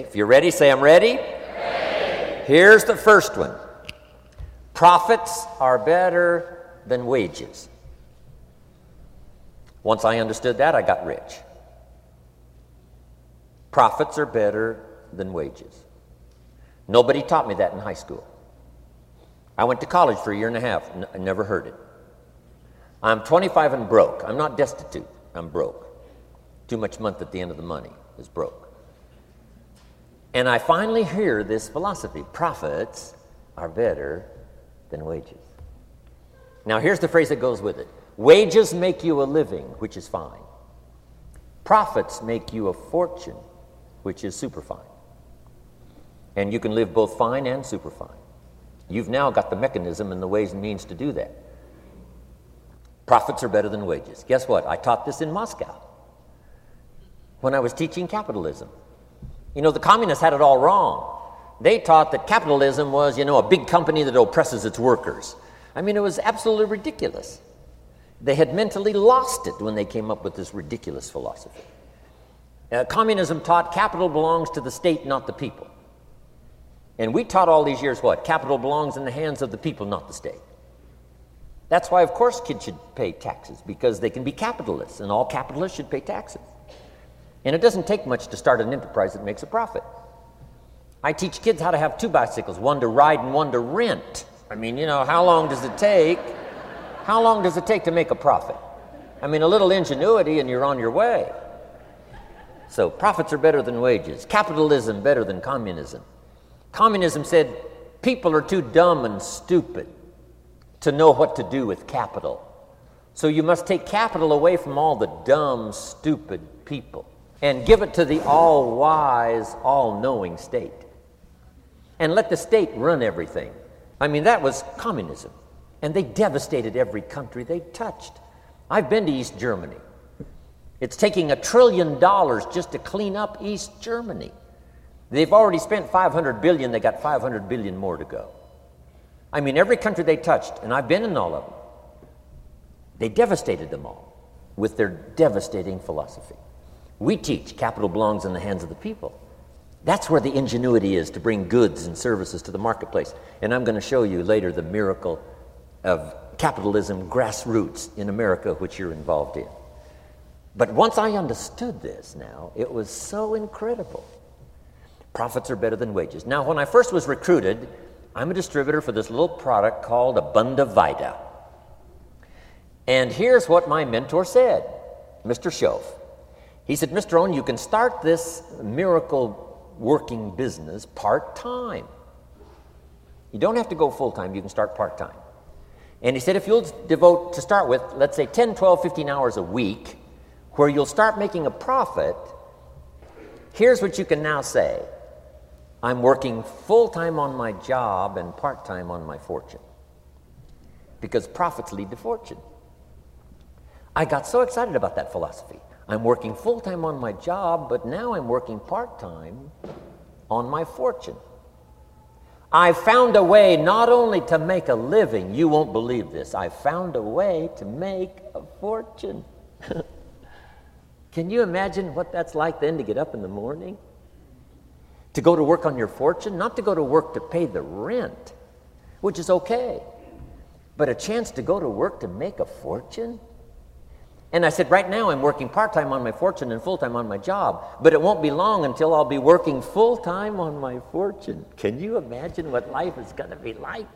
If you're ready, say, I'm ready. ready. Here's the first one Profits are better than wages. Once I understood that, I got rich. Profits are better than wages. Nobody taught me that in high school. I went to college for a year and a half. I never heard it. I'm 25 and broke. I'm not destitute. I'm broke. Too much month at the end of the money is broke. And I finally hear this philosophy profits are better than wages. Now, here's the phrase that goes with it wages make you a living, which is fine. Profits make you a fortune, which is super fine. And you can live both fine and super fine. You've now got the mechanism and the ways and means to do that. Profits are better than wages. Guess what? I taught this in Moscow when I was teaching capitalism. You know, the communists had it all wrong. They taught that capitalism was, you know, a big company that oppresses its workers. I mean, it was absolutely ridiculous. They had mentally lost it when they came up with this ridiculous philosophy. Uh, communism taught capital belongs to the state, not the people. And we taught all these years what? Capital belongs in the hands of the people, not the state. That's why, of course, kids should pay taxes, because they can be capitalists, and all capitalists should pay taxes. And it doesn't take much to start an enterprise that makes a profit. I teach kids how to have two bicycles, one to ride and one to rent. I mean, you know, how long does it take? How long does it take to make a profit? I mean, a little ingenuity and you're on your way. So, profits are better than wages. Capitalism better than communism. Communism said people are too dumb and stupid to know what to do with capital. So, you must take capital away from all the dumb, stupid people and give it to the all wise, all knowing state. And let the state run everything. I mean, that was communism. And they devastated every country they touched. I've been to East Germany. It's taking a trillion dollars just to clean up East Germany. They've already spent 500 billion, they got 500 billion more to go. I mean, every country they touched, and I've been in all of them, they devastated them all with their devastating philosophy. We teach capital belongs in the hands of the people. That's where the ingenuity is to bring goods and services to the marketplace. And I'm going to show you later the miracle of capitalism grassroots in America, which you're involved in. But once I understood this now, it was so incredible. Profits are better than wages. Now, when I first was recruited, I'm a distributor for this little product called Abunda Vita. And here's what my mentor said Mr. Shoaff. He said, Mr. Rohn, you can start this miracle working business part time. You don't have to go full time, you can start part time. And he said, if you'll devote to start with, let's say 10, 12, 15 hours a week, where you'll start making a profit, here's what you can now say I'm working full time on my job and part time on my fortune. Because profits lead to fortune. I got so excited about that philosophy. I'm working full time on my job, but now I'm working part time on my fortune. I found a way not only to make a living, you won't believe this, I found a way to make a fortune. Can you imagine what that's like then to get up in the morning? To go to work on your fortune? Not to go to work to pay the rent, which is okay, but a chance to go to work to make a fortune? And I said, right now I'm working part time on my fortune and full time on my job, but it won't be long until I'll be working full time on my fortune. Can you imagine what life is going to be like?